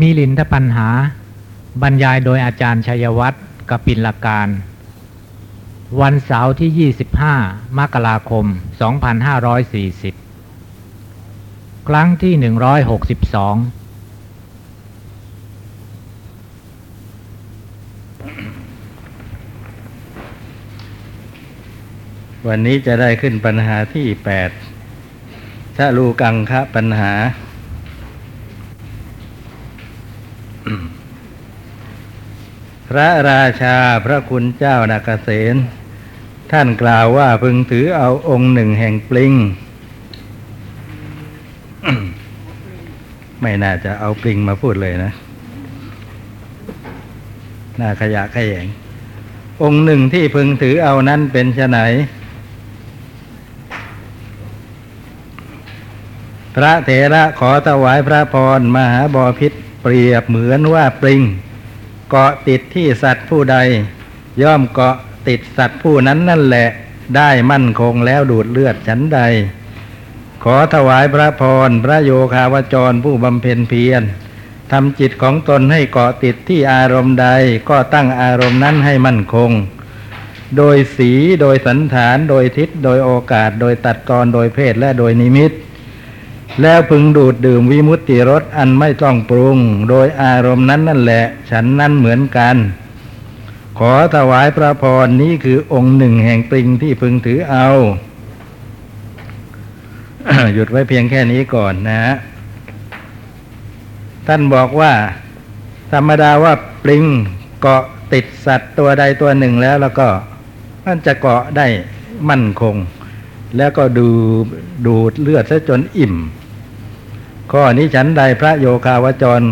มีลินทปัญหา บรรยายโดยอาจารย์ชัยวัฒน์กปิลการ วันเสาร์ที่ 25 มกราคม 2540 ครั้งที่ 162วันนี้จะได้ขึ้นปัญหาที่แปดชะลูกังคะปัญหา พระราชาพระคุณเจ้านาเกษตท่านกล่าวว่าพึงถือเอาองค์หนึ่งแห่งปลิง ไม่น่าจะเอาปลิงมาพูดเลยนะน่าขยะขยง องค์หนึ่งที่พึงถือเอานั้นเป็นชไฉนพระเถระขอถวายพระพรมหาบอพิษเปรียบเหมือนว่าปริง เกาะติดที่สัตว์ผู้ใด ย่อมเกาะติดสัตว์ผู้นั้นนั่นแหละ ได้มั่นคงแล้วดูดเลือดฉันใด ขอถวายพระพรพระโยคาวจรผู้บำเพ็ญเพียรทำจิตของตนให้เกาะติดที่อารมณ์ใดก็ตั้งอารมณ์นั้นให้มั่นคง โดยสีโดยสันฐาน โดยทิศ โดยโอกาส โดยตัดกรโดยเพศและโดยนิมิต แล้วพึงดูดดื่มวิมุตติรสอันไม่ต้องปรุง โดยอารมณ์นั้นนั่นแหละ ฉันนั้นเหมือนกัน ขอถวายพระพรนี้คือองค์หนึ่งแห่งปริงที่พึงถือเอา หยุดไว้เพียงแค่นี้ก่อนนะฮะท่านบอกว่า ธรรมดาว่าปลิงเกาะติดสัตว์ตัวใดตัวหนึ่งแล้วแล้วก็มันจะเกาะได้มั่นคง แล้วก็ดูดูดเลือดซะจนอิ่ม ข้อนี้ฉันใดพระโยคาวจร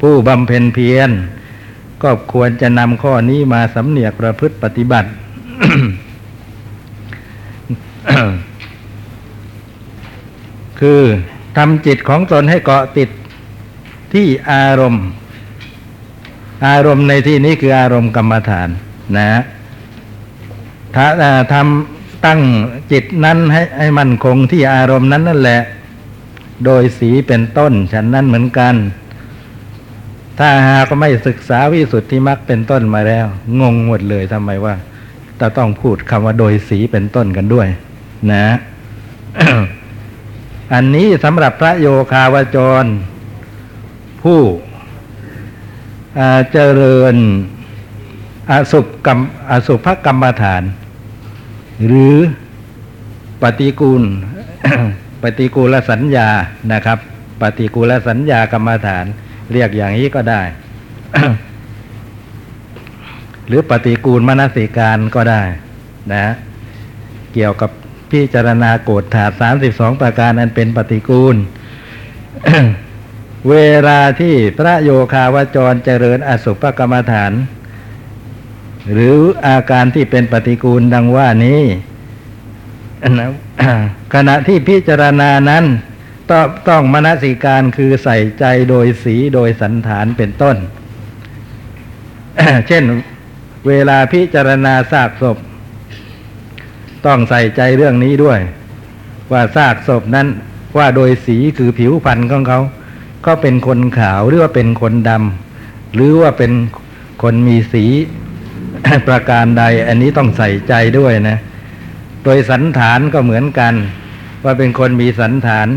ผู้บำเพ็ญเพียร ก็ควรจะนำข้อนี้มาสำเนียกประพฤติปฏิบัติ คือทำจิตของตนให้เกาะติดที่อารมณ์ อารมณ์ในที่นี้คืออารมณ์กรรมฐานนะถ้าทำตั้งจิตนั้นให้ให้มันคงที่อารมณ์นั้นนั่นแหละ โดยสีเป็นต้น ฉันนั้นเหมือนกัน ถ้าหากไม่ศึกษาวิสุทธิมรรคเป็นต้นมาแล้ว งงหมดเลยทำไมว่าจะต้องพูดคำว่าโดยสีเป็นต้นกันด้วย นะ อันนี้สำหรับพระโยคาวจร ผู้เจริญอสุภกรรมอสุภกรรมฐาน หรือปฏิกูล ปฏิกูลสัญญานะครับ ปฏิกูลสัญญากรรมฐาน เรียกอย่างนี้ก็ได้ หรือปฏิกูลมนสิการก็ได้นะเกี่ยวกับพิจารณาโกฏถาสามสิบสองประการอันเป็นปฏิกูล เวลาที่พระโยคาวจรเจริญอสุภกรรมฐาน หรืออาการที่เป็นปฏิกูลดังว่านี้นะ ขณะที่พิจารณานั้นต้องต้องมนสิการคือใส่ใจโดยสีโดยสันฐานเป็นต้น เช่น เวลาพิจารณาซากศพ ต้องใส่ใจเรื่องนี้ด้วย ว่าซากศพนั้นว่าโดยสีคือผิวพรรณของเขา ก็เป็นคนขาวหรือว่าเป็นคนดำหรือว่าเป็นคนมีสีประการใด อันนี้ต้องใส่ใจด้วยนะ โดยสันฐานก็เหมือนกัน ว่าเป็นคนมีสันฐาน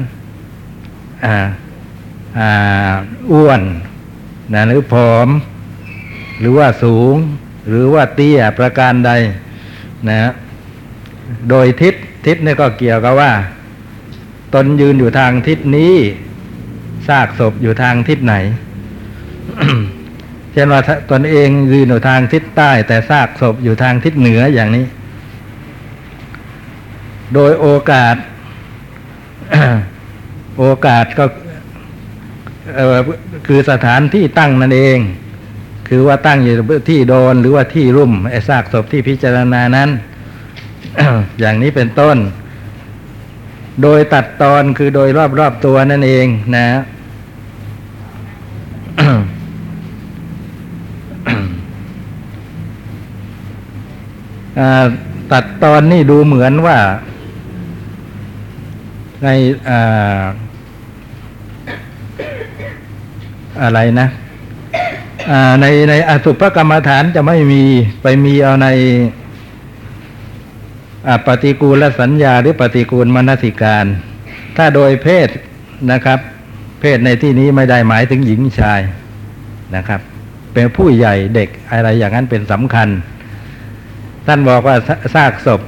อ้วนนะหรือผอม หรือว่าสูง หรือว่าเตี้ยประการใดนะโดยทิศทิศนี่ก็เกี่ยวกับว่า ตนยืนอยู่ทางทิศนี้ซากศพอยู่ทางทิศไหนเช่นว่าตนเองยืนอยู่ทางทิศใต้ แต่ซากศพอยู่ทางทิศเหนืออย่างนี้ โดยโอกาส โอกาสก็คือสถานที่ตั้งนั่นเอง คือว่าตั้งอยู่ที่โดนหรือว่าที่รุ่มไอ้ซากศพที่พิจารณานั้น อย่างนี้เป็นต้น โดยตัดตอนคือโดยรอบๆตัวนั่นเองนะตัดตอนนี่ดูเหมือนว่า ในอะไรนะในในอสุภกรรมฐานจะไม่มีไปมีเอาในปฏิกูลสัญญาหรือปฏิกูลมนสิการ ถ้าโดยเพศนะครับ เพศในที่นี้ไม่ได้หมายถึงหญิงชายนะครับ เป็นผู้ใหญ่เด็กอะไรอย่างนั้นเป็นสำคัญ ท่านบอกว่าซากศพ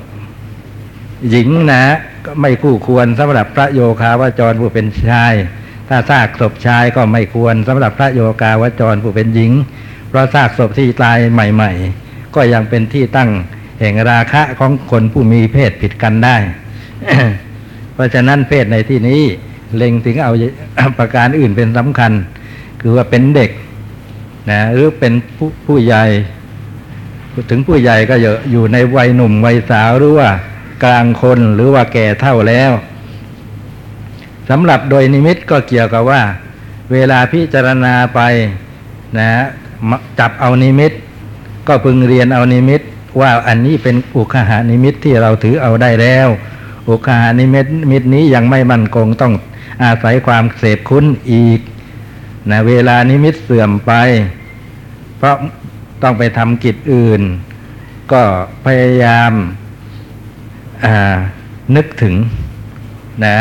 หญิงนะก็ไม่คู่ควรสำหรับพระโยคาวจรผู้เป็นชาย ถ้าซากศพชายก็ไม่ควรสำหรับพระโยคาวจรผู้เป็นหญิง เพราะซากศพที่ตายใหม่ ๆ ก็ยังเป็นที่ตั้งแห่งราคะของคนผู้มีเพศผิดกันได้ เพราะฉะนั้นเพศในที่นี้เล็งถึงเอาประการอื่นเป็นสำคัญ คือว่าเป็นเด็กนะหรือเป็นผู้ผู้ใหญ่ ถึงผู้ใหญ่ก็อยู่อยู่ในวัยหนุ่มวัยสาวหรือว่า กลางคนหรือว่าแก่เท่าแล้วสำหรับโดยนิมิตก็เกี่ยวกับว่า เวลาพิจารณาไปนะจับเอานิมิต ก็พึงเรียนเอานิมิต ว่าอันนี้เป็นอุคคหนิมิตที่เราถือเอาได้แล้ว อุคหานิมิตมิตนี้ยังไม่มั่นคงต้องอาศัยความเสพคุ้นอีกนะเวลานิมิตเสื่อมไป เพราะต้องไปทำกิจอื่น ก็พยายาม นึกถึงนะ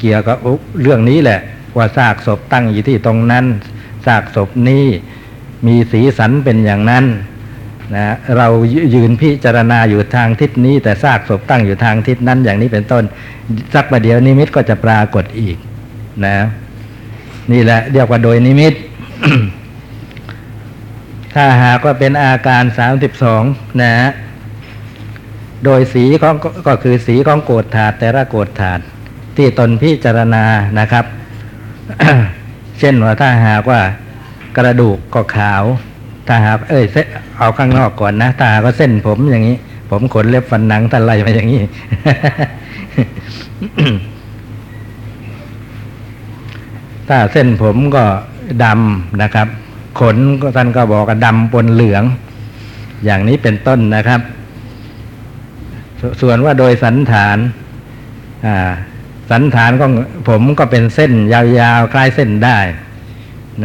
เกี่ยวกับเรื่องนี้แหละ ว่าซากศพตั้งอยู่ที่ตรงนั้นซากศพนี้มีสีสันเป็นอย่างนั้นนะเรายืนพิจารณาอยู่ทางทิศนี้ แต่ซากศพตั้งอยู่ทางทิศนั้นอย่างนี้เป็นต้นสักประเดี๋ยวนิมิตก็จะปรากฏอีกนะนี่แหละเรียกว่าโดยนิมิต ถ้าหากว่าเป็นอาการสามสิบสองนะฮะ โดยสีของก็คือสีของโกรธถาดแต่ละโกรธถาดที่ตนพิจารณานะครับ เช่นว่าถ้าหากว่ากระดูกก็ขาว ถ้าหากเอ้ยเส้นเอาข้างนอกก่อนนะถ้าหากว่าเส้นผมอย่างนี้ ผมขนเล็บฟันหนังท่านไลมาอย่างนี้ ถ้าเส้นผมก็ดำนะครับ ขนก็ท่านก็บอกว่าดำปนเหลือง อย่างนี้เป็นต้นนะครับ สส่วนว่าโดยสันฐานสันฐานของผมก็เป็นเส้นยาวๆคล้ายเส้นได้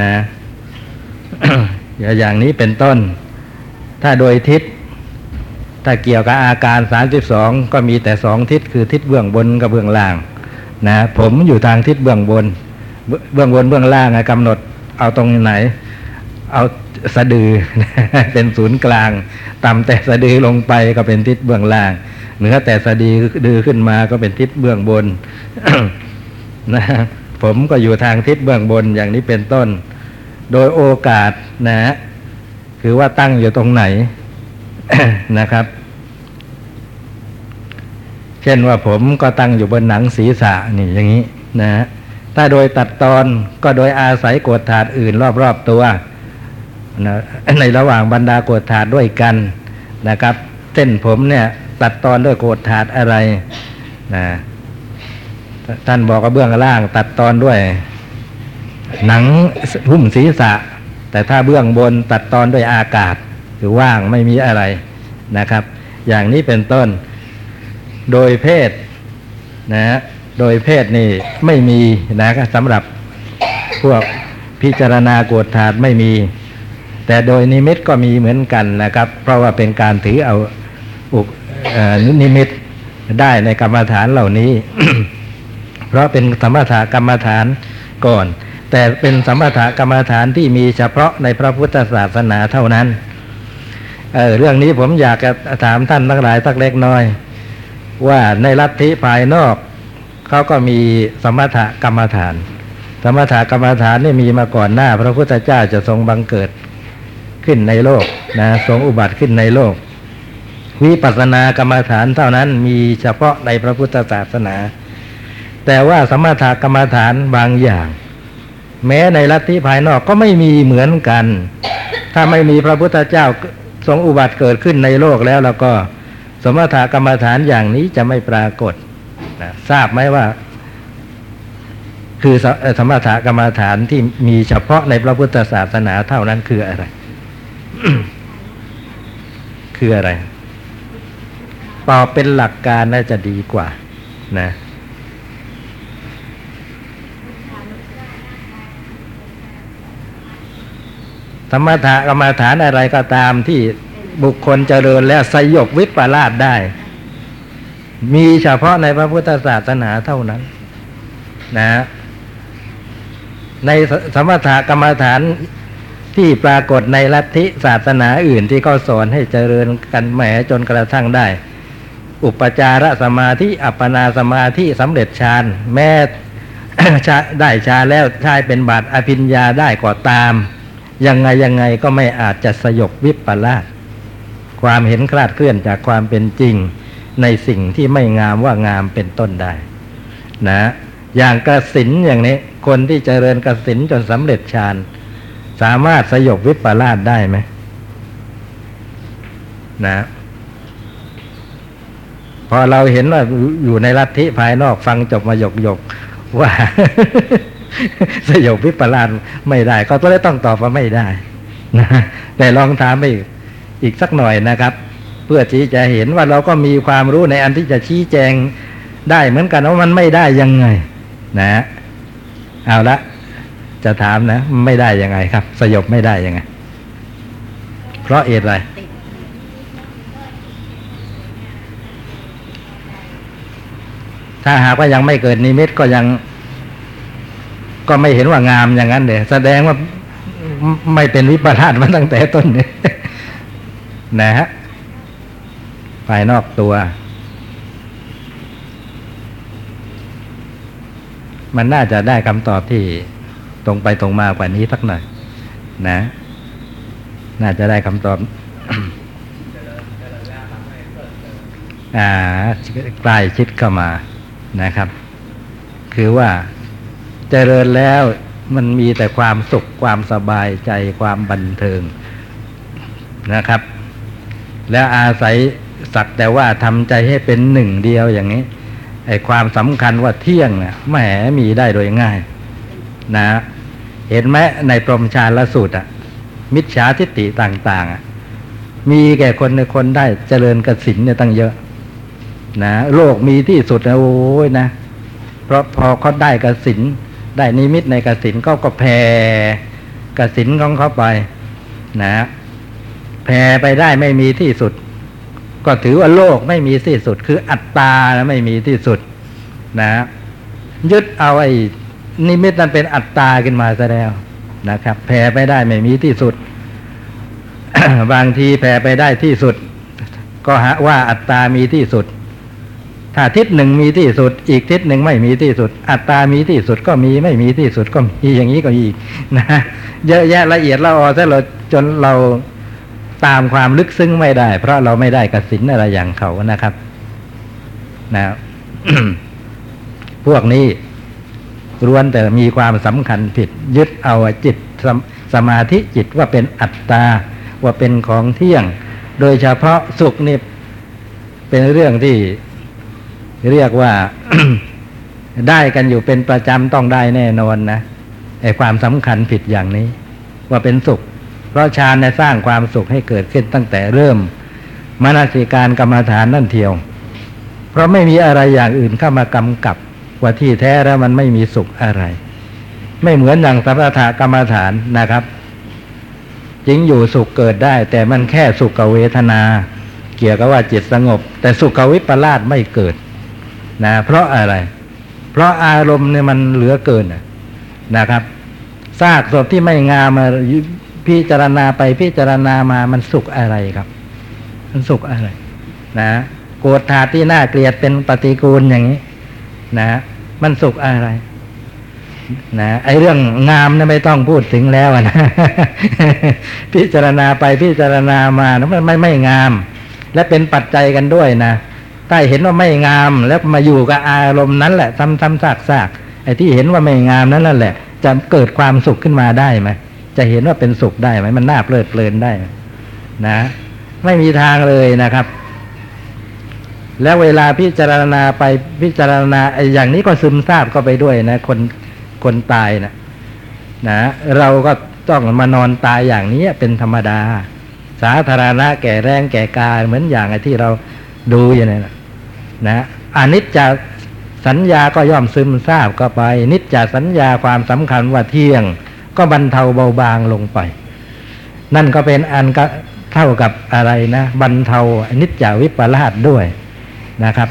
นะอย่างนี้เป็นต้น ถ้าโดยทิศ ถ้าเกี่ยวกับอาการสามสิบสองก็มีแต่สองทิศคือทิศเบื้องบนกับเบื้องล่าง นะ ผมอยู่ทางทิศเบื้องบน เบื้องบนเบื้องล่างกำหนดเอาตรงไหน เอาสะดือเป็นศูนย์กลางต่ำแต่สะดือลงไปก็เป็นทิศเบื้องล่าง เหนือแต่สะดือดือขึ้นมาก็เป็นทิศเบื้องบนนะผมก็อยู่ทางทิศเบื้องบนอย่างนี้เป็นต้น โดยโอกาสนะฮะคือว่าตั้งอยู่ตรงไหนนะครับ เช่นว่าผมก็ตั้งอยู่บนหนังศีรษะนี่อย่างนี้นะฮะถ้าโดยตัดตอนก็โดยอาศัยกดถาดอื่น รอบๆตัวนะในระหว่างบรรดากดถาดด้วยกันนะครับ เส้นผมเนี่ย ตัดตอนด้วยโกดถาดอะไรนะท่านบอกว่าเบื้องล่าง ตัดตอนด้วย หนังหุ้มศีรษะ แต่ถ้าเบื้องบนตัดตอนด้วยอากาศคือว่างไม่มีอะไรนะครับ อย่างนี้เป็นต้น โดยเพศนะฮะโดยเพศนี่ไม่มีนะสำหรับพวกพิจารณาโกรธถาดไม่มี แต่โดยนิมิตก็มีเหมือนกันนะครับ เพราะว่าเป็นการถือเอาอุก นิมิตได้ในกรรมฐานเหล่านี้ เพราะเป็นสมถกรรมฐานก่อน แต่เป็นสมถกรรมฐานที่มีเฉพาะในพระพุทธศาสนาเท่านั้นเเรื่องนี้ผมอยากจะถามท่านทั้งหลายสักเล็กน้อย ว่าในลัทธิภายนอกเขาก็มีสมถกรรมฐาน สมถกรรมฐานนี่มีมาก่อนหน้า พระพุทธเจ้าจะทรงบังเกิดขึ้นในโลกนะทรงอุบัติขึ้นในโลก วิปัสสนากรรมฐานเท่านั้นมีเฉพาะในพระพุทธศาสนา แต่ว่าสมถกรรมฐานบางอย่าง แม้ในลัทธิภายนอกก็ไม่มีเหมือนกัน ถ้าไม่มีพระพุทธเจ้าทรงอุบัติเกิดขึ้นในโลกแล้วแล้วก็สมถกรรมฐานอย่างนี้จะไม่ปรากฏนะทราบไหมว่า คือสสมถกรรมฐานที่มีเฉพาะในพระพุทธศาสนาเท่านั้นคืออะไร คืออะไร ตอบเป็นหลักการน่าจะดีกว่า นะสมถะกรรมฐานอะไรก็ตามที่บุคคลเจริญแล้วสยบวิปลาสได้ มีเฉพาะในพระพุทธศาสนาเท่านั้น นะ ในสมถะกรรมฐานที่ปรากฏในลัทธิศาสนาอื่นที่เขาสอนให้เจริญกันแหมจนกระทั่งได้ อุปจารสมาธิอัปปนาสมาธิสำเร็จฌานแม้ชาได้ฌานแล้วชายเป็นบาทอภิญญาได้ก็ตาม ยังไงยังไงก็ไม่อาจจะสยบวิปลาสความเห็นคลาดเคลื่อนจากความเป็นจริงในสิ่งที่ไม่งามว่างามเป็นต้นได้นะอย่างกระสินอย่างนี้ คนที่เจริญกระสินจนสำเร็จฌานสามารถสยบวิปลาสได้ไหมนะ อเราเห็นว่าอยู่ในลัทธิภายนอกฟังจบมาหยกหยกว่าสยบวิปลาสไม่ได้ ก็ต้องต้องตอบว่าไม่ได้นะแต่ลองถามไปอีกอีกสักหน่อยนะครับ เพื่อที่จะเห็นว่าเราก็มีความรู้ในอันที่จะชี้แจงได้เหมือนกันว่ามันไม่ได้ยังไง นะเอาละจะถามนะ ไม่ได้ยังไงครับ สยบไม่ได้ยังไง เพราะเหตุอะไร ถ้าหากว่ายังไม่เกิดนิมิตก็ยัง ก็ไม่เห็นว่างามอย่างนั้นเดยแสดงว่าไม่เป็นวิปลาสมาตั้งแต่ต้นเนี่ยนะฮะภายนอกตัว มันน่าจะได้คำตอบที่ตรงไปตรงมากว่านี้สักหน่อย นะ น่าจะได้คำตอบอ่าใกล้ชิดเข้ามา นะครับ คือว่าเจริญแล้วมันมีแต่ความสุขความสบายใจความบันเทิงนะครับ แล้วอาศัยสักแต่ว่าทำใจให้เป็นหนึ่งเดียวอย่างนี้ไอ้ความสำคัญว่าเที่ยงเนี่ยแหมมีได้โดยง่าย นะ เห็นไหมในปรมชาลสูตรอะมิจฉาทิฏฐิต่าง ๆอะมีแก่คนในคนได้เจริญกสินเนี่ยตั้งเยอะ นะโลกมีที่สุดนะโอ้ยนะเพราะพอเขาได้กสินได้นิมิตในกสินก็ก็แผ่กสินของเขาไปนะแผ่ไปได้ไม่มีที่สุด ก็ถือว่าโลกไม่มีที่สุด คืออัตตาไม่มีที่สุด นะ ยึดเอาไอ้นิมิตนั้นเป็นอัตตาขึ้นมาซะแล้วนะครับ แผ่ไปได้ไม่มีที่สุด บางทีแผ่ไปได้ที่สุด ก็หาว่าอัตตามีที่สุด ถ้าทิศหนึ่งมีที่สุด อีกทิศหนึ่งไม่มีที่สุด อัตตามีที่สุดก็มีไม่มีที่สุดก็มีอย่างนี้ก็อีกนะเยอะแยะละเอียดละออซะเราจนเราตามความลึกซึ้งไม่ได้ เพราะเราไม่ได้กสินอะไรอย่างเขานะครับ นะพวกนี้ล้วนแต่มีความสำคัญผิด ยึดเอาจิตสมสมาธิจิตว่าเป็นอัตตา ว่าเป็นของเที่ยง โดยเฉพาะสุขนี่เป็นเรื่องที่ เรียกว่าได้กันอยู่เป็นประจำต้องได้แน่นอนนะไอ้ความสำคัญผิดอย่างนี้ ว่าเป็นสุข เพราะฌานเนี่ยสร้างความสุขให้เกิดขึ้นตั้งแต่เริ่มมนสิการกรรมฐานนั่นเทียว เพราะไม่มีอะไรอย่างอื่นเข้ามากำกับว่าที่แท้แล้วมันไม่มีสุขอะไร ไม่เหมือนอย่างสมถะกรรมฐานนะครับจริงอยู่สุขเกิดได้ แต่มันแค่สุขเวทนา เกี่ยวกับว่าจิตสงบ แต่สุขวิปลาสไม่เกิด นะเพราะอะไร เพราะอารมณ์เนี่ยมันเหลือเกินนะครับซากศพที่ไม่งามมาพิจารณาไปพิจารณามามันสุขอะไรครับ มันสุขอะไร นะโกรธาที่น่าเกลียดเป็นปฏิกูลอย่างนี้ นะมันสุขอะไร นะไอเรื่องงามเนี่ยไม่ต้องพูดถึงแล้วนะพิจารณาไปพิจารณามานะมันไม่ไม่งาม และเป็นปัจจัยกันด้วยนะ ถ้าเห็นว่าไม่งามแล้วมาอยู่กับอารมณ์นั้นแหละซ้ำซ้ำซากซากไอ้ที่เห็นว่าไม่งามนั้นแหละ จะเกิดความสุขขึ้นมาได้ไหมจะเห็นว่าเป็นสุขได้ไหมมันน่าเพลิดเพลินได้นะ ไม่มีทางเลยนะครับ แล้วเวลาพิจารณาไปพิจารณาไอ้อย่างนี้ก็ซึมซาบก็ไปด้วยนะ คนคนตายนะนะเราก็ต้องมานอนตายอย่างนี้เป็นธรรมดา สาธารณะแก่แรงแก่กายเหมือนอย่างไอ้ที่เราดูอย่างนี้นะ นะอนิจจสัญญาก็ย่อมซึมซาบก็ไป นิจจสัญญาความสำคัญว่าเที่ยง ก็บรรเทาเบาบางลงไป นั่นก็เป็นอันก็เท่ากับอะไรนะบรรเทาอนิจจาวิปลาสด้วยนะครับ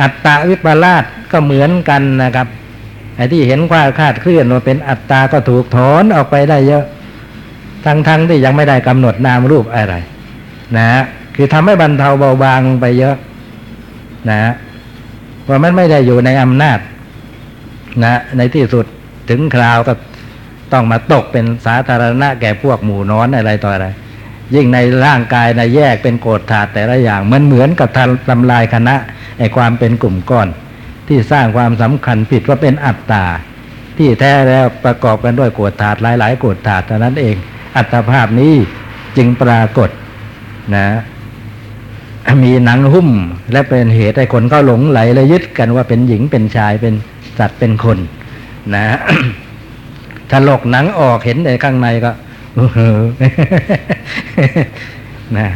อัตตาวิปลาสก็เหมือนกันนะครับไอ้ที่เห็นความคาดเคลื่อนว่าเป็นอัตตาก็ถูกถอนออกไปได้เยอะ ทั้งๆที่ยังไม่ได้กำหนดนามรูปอะไร นะฮะคือทำให้บรรเทาเบาบางลงไปเยอะ นะฮะว่ามันไม่ได้อยู่ในอำนาจนะในที่สุดถึงคราวก็ต้องมาตกเป็นสาธารณะแก่พวกหมู่น้อนอะไรต่ออะไร ยิ่งในร่างกายในแยกเป็นโกรธถาดแต่ละอย่างมันเหมือนกับทำลายคณะไอความเป็นกลุ่มก้อน ที่สร้างความสำคัญผิดว่าเป็นอัตตา ที่แท้แล้วประกอบกันด้วยโกรธถาดหลาย ๆ โกรธถาดเท่านั้นเอง อัตภาพนี้จึงปรากฏนะ มีหนังหุ้มและเป็นเหตุให้คนก็หลงไหลและยึดกันว่าเป็นหญิงเป็นชายเป็นสัตว์เป็นคน นะถลกหนังออกเห็นในข้างในก็นะ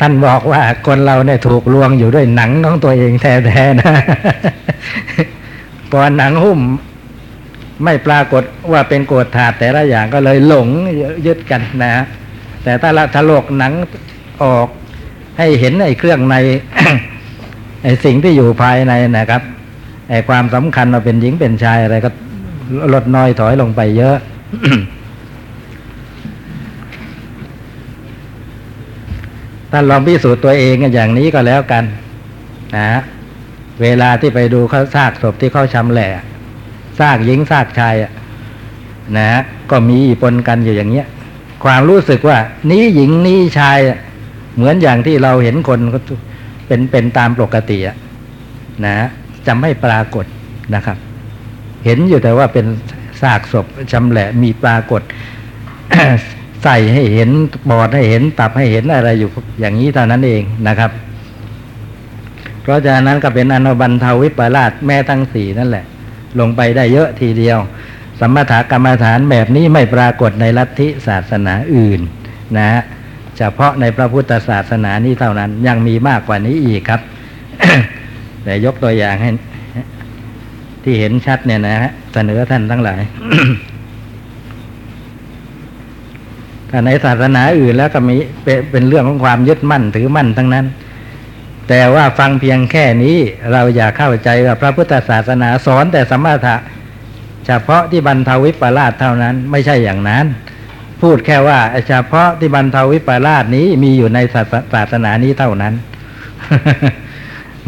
ท่านบอกว่าคนเราเนี่ยถูกลวงอยู่ด้วยหนังของตัวเองแท้ๆนะพอหนังหุ้ม ไม่ปรากฏว่าเป็นโกรธถาดแต่ละอย่างก็เลยหลงยึดกันนะแต่ถ้าเราถลกหนังออก ให้เห็นไอ้เครื่องในไอ้สิ่งที่อยู่ภายในนะครับไอ้ความสำคัญมาเป็นหญิงเป็นชายอะไรก็ลดน้อยถอยลงไปเยอะ ท่านลองพิสูจน์ตัวเองกันอย่างนี้ก็แล้วกันนะเวลาที่ไปดูเขาซากศพที่เขาชำแหละซากหญิงซากชายนะก็มีปนกันอยู่อย่างเงี้ย ความรู้สึกว่า นี้หญิงนี้ชาย เหมือนอย่างที่เราเห็นคนก็เป็นเป็นตามปกติอะนะจะไม่ปรากฏนะครับ เห็นอยู่แต่ว่าเป็นซากศพชำแหละมีปรากฏ ใส่ให้เห็นบอดให้เห็นตับให้เห็นอะไรอยู่อย่างนี้เท่านั้นเองนะครับ เพราะฉะนั้นก็เป็นอนุบันเทาวิปลาสแม่ทั้งสี่นั่นแหละ ลงไปได้เยอะทีเดียว สมถกรรมฐานแบบนี้ไม่ปรากฏในลัทธิศาสนาอื่นนะฮะ เฉพาะในพระพุทธศาสนานี้เท่านั้น ยังมีมากกว่านี้อีกครับ แต่ยกตัวอย่างให้ ที่เห็นชัดเนี่ยนะฮะเสนอท่านทั้งหลายถ้าในศาสนาอื่นแล้วก็มีเป็นเป็นเรื่องของความยึดมั่นถือมั่นทั้งนั้น แต่ว่าฟังเพียงแค่นี้เราอย่าเข้าใจว่าพระพุทธศาสนาสอนแต่สมถะเฉพาะที่บรรเทาวิปลาสเท่านั้น ไม่ใช่อย่างนั้น พูดแค่ว่าเฉพาะที่บรรเทาวิปลาสนี้มีอยู่ในศาสนานี้เท่านั้น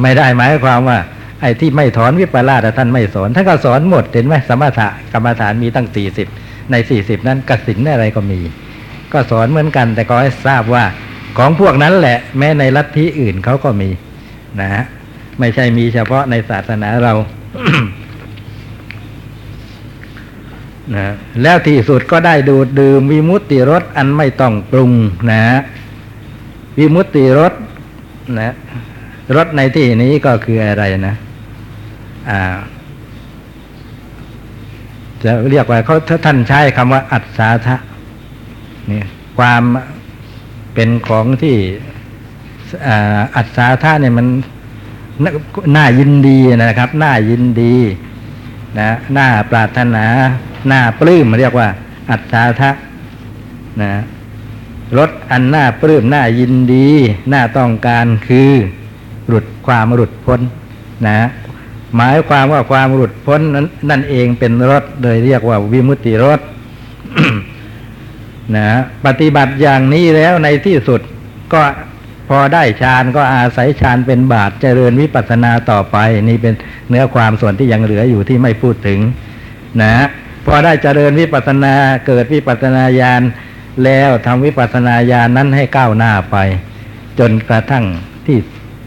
ไม่ได้หมายความว่า ไอ้ที่ไม่ถอนวิปลาสท่านไม่สอนท่านก็สอนหมดเห็นไหมสมถะกรรมฐานมีตั้งสี่สิบในสี่สิบนั้นกสินอะไรก็มี ก็สอนเหมือนกัน แต่ก็ให้ทราบว่าของพวกนั้นแหละ แม้ในลัทธิอื่นเขาก็มี นะฮะไม่ใช่มีเฉพาะในศาสนาเรา นะแล้วที่สุดก็ได้ดูดดื่มวิมุตติรสอันไม่ต้องปรุงนะฮะวิมุตติรสนะรสในที่นี้ก็คืออะไรนะอ่าจะเรียกว่าเขาท่านใช้คำว่า อัศาทะนี่ความเป็นของที่อัศาธาเนี่ยมันนน่ายินดีนะครับ น่ายินดี นะ น่าปรารถนา น่าปลื้มเรียกว่า อัศาทะนะรถอันน่าปลื้มน่ายินดี น่าต้องการคือหลุดความหลุดพ้นนะหมายความว่าความหลุดพ้นนั้นนั่นเองเป็นรถโดยเรียกว่าวิมุตติรถนะปฏิบัติอย่างนี้แล้วในที่สุดก็พอได้ฌานก็อาศัยฌานเป็นบาตรเจริญวิปัสสนาต่อไป นี่เป็นเนื้อความส่วนที่ยังเหลืออยู่ที่ไม่พูดถึง นะ พอได้เจริญวิปัสนาเกิดวิปัสสนาญาณแล้วทำวิปัสสนาญาณนั้นให้ก้าวหน้าไป จนกระทั่งที่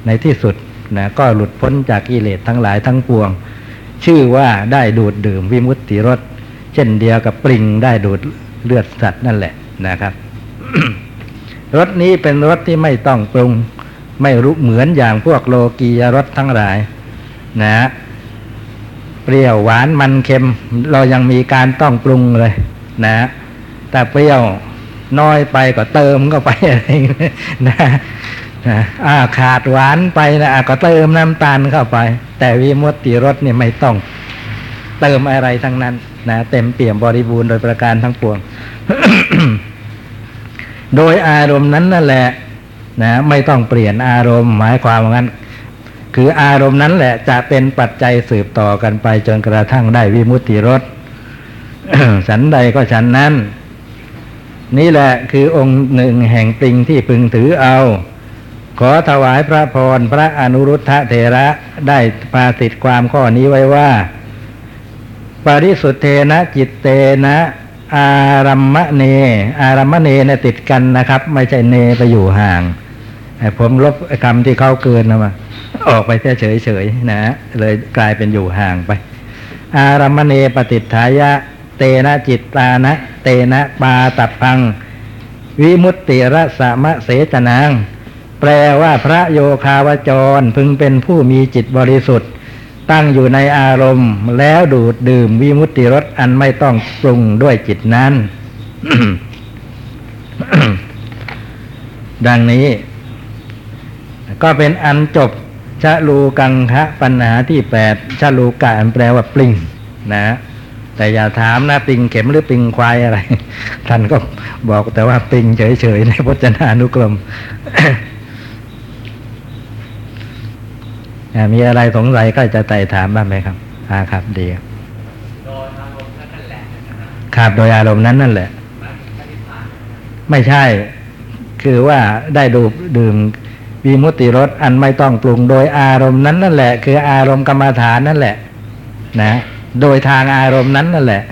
ในที่สุดนะก็หลุดพ้นจากกิเลสทั้งหลายทั้งปวง ชื่อว่าได้ดูดดื่มวิมุตติรสเช่นเดียวกับปริงได้ดูดเลือดสัตว์นั่นแหละนะครับรสนี้เป็นรสที่ไม่ต้องปรุง ไม่รู้เหมือนอย่างพวกโลกียรสทั้งหลาย นะ เปรี้ยวหวานมันเค็ม เรายังมีการต้องปรุงเลย นะแต่เปรี้ยวน้อยไปก็เติมก็ไปอะไรนะนะอ่าขาดหวานไปนะอะก็เติมน้ำตาลเข้าไป แต่วิมุตติรสเนี่ยไม่ต้อง เติมอะไรทั้งนั้นนะเต็มเปี่ยมบริบูรณ์โดยประการทั้งปวง โดยอารมณ์นั้นนั่นแหละ นะ ไม่ต้องเปลี่ยนอารมณ์หมายความว่างั้น คืออารมณ์นั้นแหละจะเป็นปัจจัยสืบต่อกันไปจนกระทั่งได้วิมุตติรสฉันใดก็ฉันนั้น นี่แหละคือองค์หนึ่งแห่งปริงที่พึงถือเอา ขอถวายพระพรพระอนุรุทธะเถระได้ปาติดความข้อนี้ไว้ว่า ปริสุทธเทนะจิตเตนะ อารัมมะเน อารัมมะเนเนี่ยติดกันนะครับ ไม่ใช่เนไปอยู่ห่างผมลบคำที่เขาเกินนะมา ออกไปแค่เฉยๆนะเลยกลายเป็นอยู่ห่างไป อารมมะเนปฏิฐายะ เตนะจิตตานะ เตนะปาตับพัง วิมุตติระสมะเสจนางแปลว่าพระโยคาวจรพึงเป็นผู้มีจิตบริสุทธิ์ ตั้งอยู่ในอารมณ์ แล้วดูดดื่มวิมุตติรสอันไม่ต้องปรุงด้วยจิตนั้น ดังนี้ ก็เป็นอันจบ ชะลูกังคะปัญหาที่แปดชะลูกะแปลว่าปลิงนะแต่อย่าถามนะปิงเข็มหรือปิงควายอะไร ท่านก็บอกแต่ว่าปิงเฉยๆในพจนานุกรมมีอะไรสงสัยก็จะไต่ถามบ้างไหมครับอ่าครับดีครับโดยอารมณ์นั่นแหละนะครับครับโดยอารมณ์นั้นนั่นแหละ ไม่ใช่ คือว่าได้ดูดื่ม วิมุติรสอันไม่ต้องปรุงโดยอารมณ์นั้นนั่นแหละ คืออารมณ์กรรมฐานนั่นแหละ นะ โดยทางอารมณ์นั้นนั่นแหละ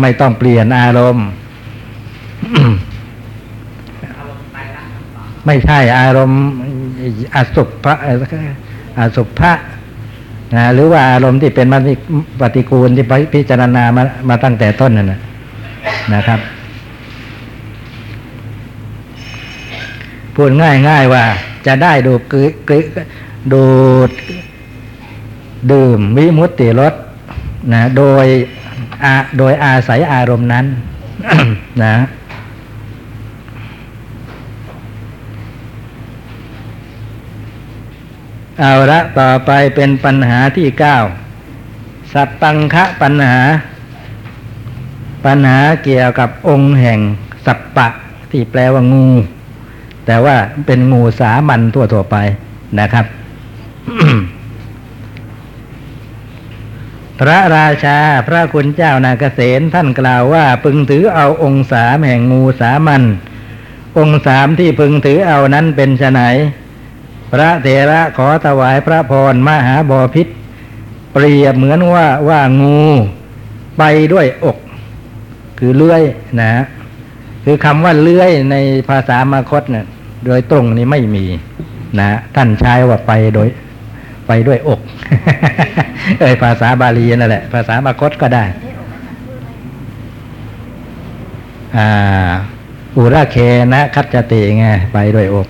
ไม่ต้องเปลี่ยนอารมณ์ไม่ใช่อารมณ์อสุภะอสุภะนะหรือว่าอารมณ์ที่เป็นปฏิปฏิกูลที่พิจารณามามาตั้งแต่ต้นนั่นนะนะครับ พูดง่ายง่ายๆว่า จะได้ดูกึกึดูดดื่มวิมุตติรสนะโดยโดยอาศัยอารมณ์นั้นนะเอาละต่อไปเป็นปัญหาที่เก้าสัตตังคะปัญหา ปัญหาเกี่ยวกับองค์แห่งสัปปะ ที่แปลว่างู แต่ว่าเป็นงูสามัญทั่วๆไปนะครับ พระราชาพระคุณเจ้านาเกษตท่านกล่าวว่า พึงถือเอาองค์สามแห่งงูสามัญองค์สามที่พึงถือเอานั้นเป็นไฉนพระเถระขอถวายพระพรมหาบอพิษ เปรียบเหมือนว่าว่างูไปด้วยอก คือเลื่อยนะ คือคำว่าเลื่อยในภาษามาคตเนี่ย โดยตรงนี้ไม่มีนะท่านใช้ว่าไปโดย ไปด้วยอก เอ้ยภาษาบาลีนั่นแหละ ภาษามาคตก็ได้อุระเคนะคัจจติไงไปด้วยอก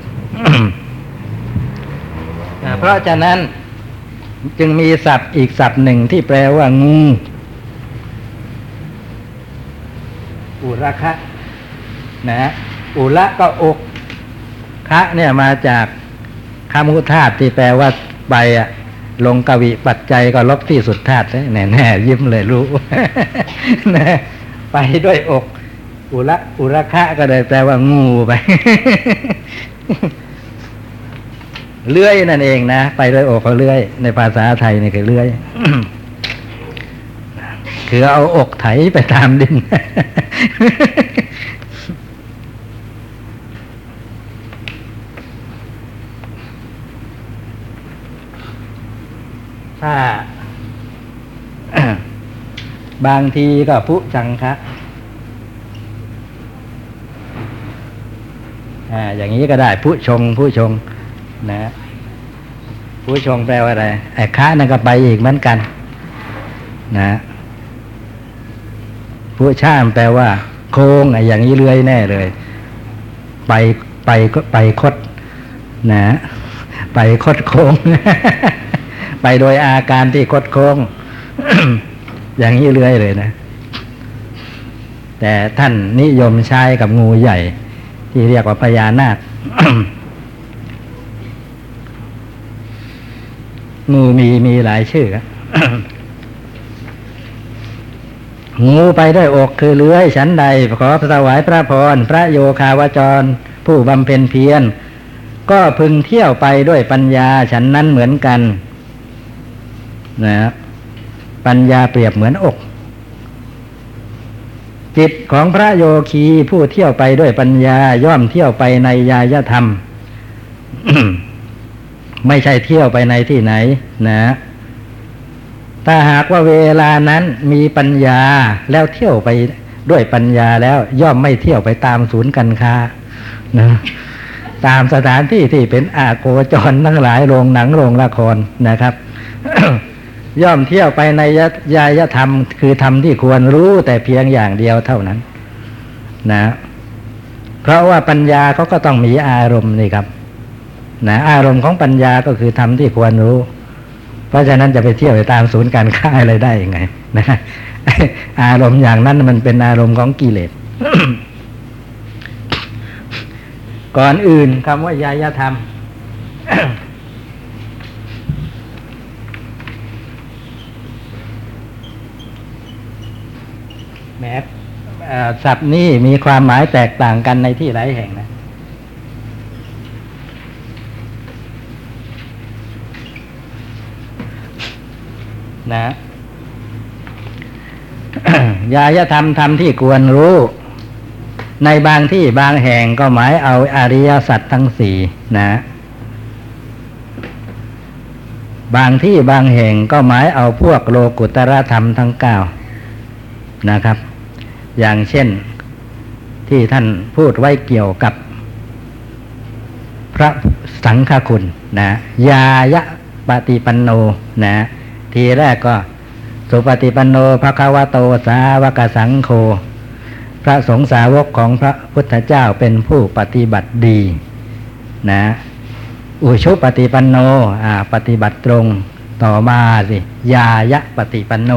เพราะฉะนั้นจึงมีศัพท์อีกศัพท์หนึ่งที่แปลว่างูอุระคะนะอุระก็อก คะเนี่ยมาจากคำอุทาตที่แปลว่าไปอะลงกวีปัจจัยก็ลบที่สุดธาตุแน่แน่ยิ้มเลยรู้ไปด้วยอก อุระอุระคะก็เลยแปลว่างูไป เลื่อยนั่นเองนะ ไปด้วยอกเขาเลื่อย ในภาษาไทยนี่คือเลื่อยคือเอาอกไถไปตามดิน ถ้า บางทีก็พุจังคะอ่า อย่างนี้ก็ได้ผู้ชงผู้ชง นะผู้ชงแปลว่าอะไรไอ้คะนั่นก็ไปอีกเหมือนกัน นะผู้ช่ามแปลว่า โค้งไอ้อย่างนี้เลื่อยแน่เลย ไปไปก็ไปคด นะ ไปคดโค้ง ไปโดยอาการที่คดโค้ง อย่างนี้เลื่อยเลยนะ แต่ท่านนิยมใช้กับงูใหญ่ ที่เรียกว่าพญานาคงูมีมีหลายชื่องูไปด้วยอกคือเลื้อยฉันใด ขอถวายพระพร พระโยคาวจร ผู้บำเพ็ญเพียร ก็พึงเที่ยวไปด้วยปัญญาฉันนั้นเหมือนกัน นะปัญญาเปรียบเหมือนอก จิตของพระโยคีผู้เที่ยวไปด้วยปัญญาย่อมเที่ยวไปในยายธรรม ไม่ใช่เที่ยวไปในที่ไหน นะถ้าหากว่าเวลานั้นมีปัญญาแล้วเที่ยวไปด้วยปัญญาแล้วย่อมไม่เที่ยวไปตามศูนย์การค้านะตามสถานที่ที่เป็นอาโกจรทั้งหลายโรงหนังโรงละครนะครับ ย่อมเที่ยวไปในยยายธรรม คือธรรมที่ควรรู้แต่เพียงอย่างเดียวเท่านั้น นะ เพราะว่าปัญญาเขาก็ต้องมีอารมณ์นี่ครับ นะ อารมณ์ของปัญญาก็คือธรรมที่ควรรู้ เพราะฉะนั้นจะไปเที่ยวไปตามศูนย์การค้าอะไรได้ยังไง นะอารมณ์อย่างนั้นมันเป็นอารมณ์ของกิเลสก่อนอื่นคำว่ายายธรรม แม้เอ่อ ศัพท์นี้มีความหมายแตกต่างกันในที่หลายแห่งนะนะยายธรรมธรรมที่ควรรู้ ในบางที่บางแห่งก็หมายเอาอริยสัจทั้งสี่นะ บางที่บางแห่งก็หมายเอาพวกโลกุตรธรรมทั้งเก้านะครับ อย่างเช่นที่ท่านพูดไว้เกี่ยวกับ พระสังฆคุณนะยายะปฏิปันโนนะ ทีแรกก็ สุปฏิปันโนภควโตสาวกสังโฆพระสงฆ์สาวกของพระพุทธเจ้าเป็นผู้ปฏิบัติดีนะอุชุปฏิปันโนปฏิบัติตรงต่อมาสิยายะปฏิปันโน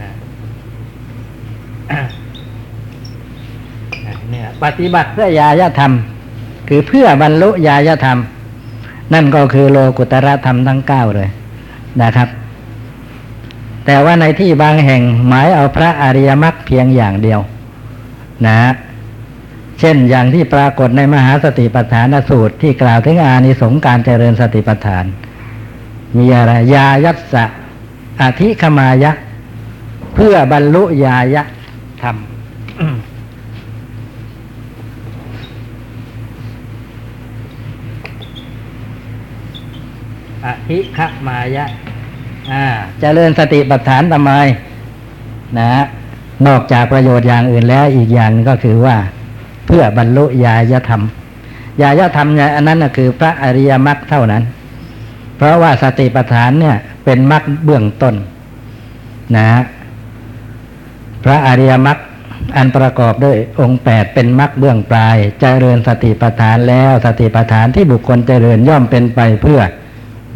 นะเนี่ย ปฏิบัติเพื่อยายธรรม คือเพื่อบรรลุยายธรรม นั่นก็คือโลกุตระธรรมทั้งเก้าเลยนะครับ แต่ว่าในที่บางแห่งหมายเอาพระอริยมรรคเพียงอย่างเดียวนะเช่นอย่างที่ปรากฏในมหาสติปัฏฐานสูตรที่กล่าวถึงอานิสงส์การเจริญสติปัฏฐาน มีอะไรยายัสสะอธิคมายะ เพื่อบรรลุยายะธรรม อธิคมายะอ่าเจริญสติปัฏฐานทำไมนะ นอกจากประโยชน์อย่างอื่นแล้วอีกอย่างก็คือว่า เพื่อบรรลุญาญธรรมญาญธรรมเนี่ยอันนั้นคือพระอริยมรรคเท่านั้น เพราะว่าสติปัฏฐานเนี่ย เป็นมรรคเบื้องต้น นะพระอริยมรรคอันประกอบด้วยองค์แปดเป็นมรรคเบื้องปลายจเจริญสติปัฏฐานแล้วสติปัฏฐานที่บุคคลเจริญย่อมเป็นไปเพื่อ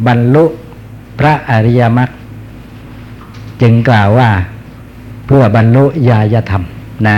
บรรลุพระอริยมรรคจึงกล่าวว่าเพื่อบรรลุญาณธรรมนะ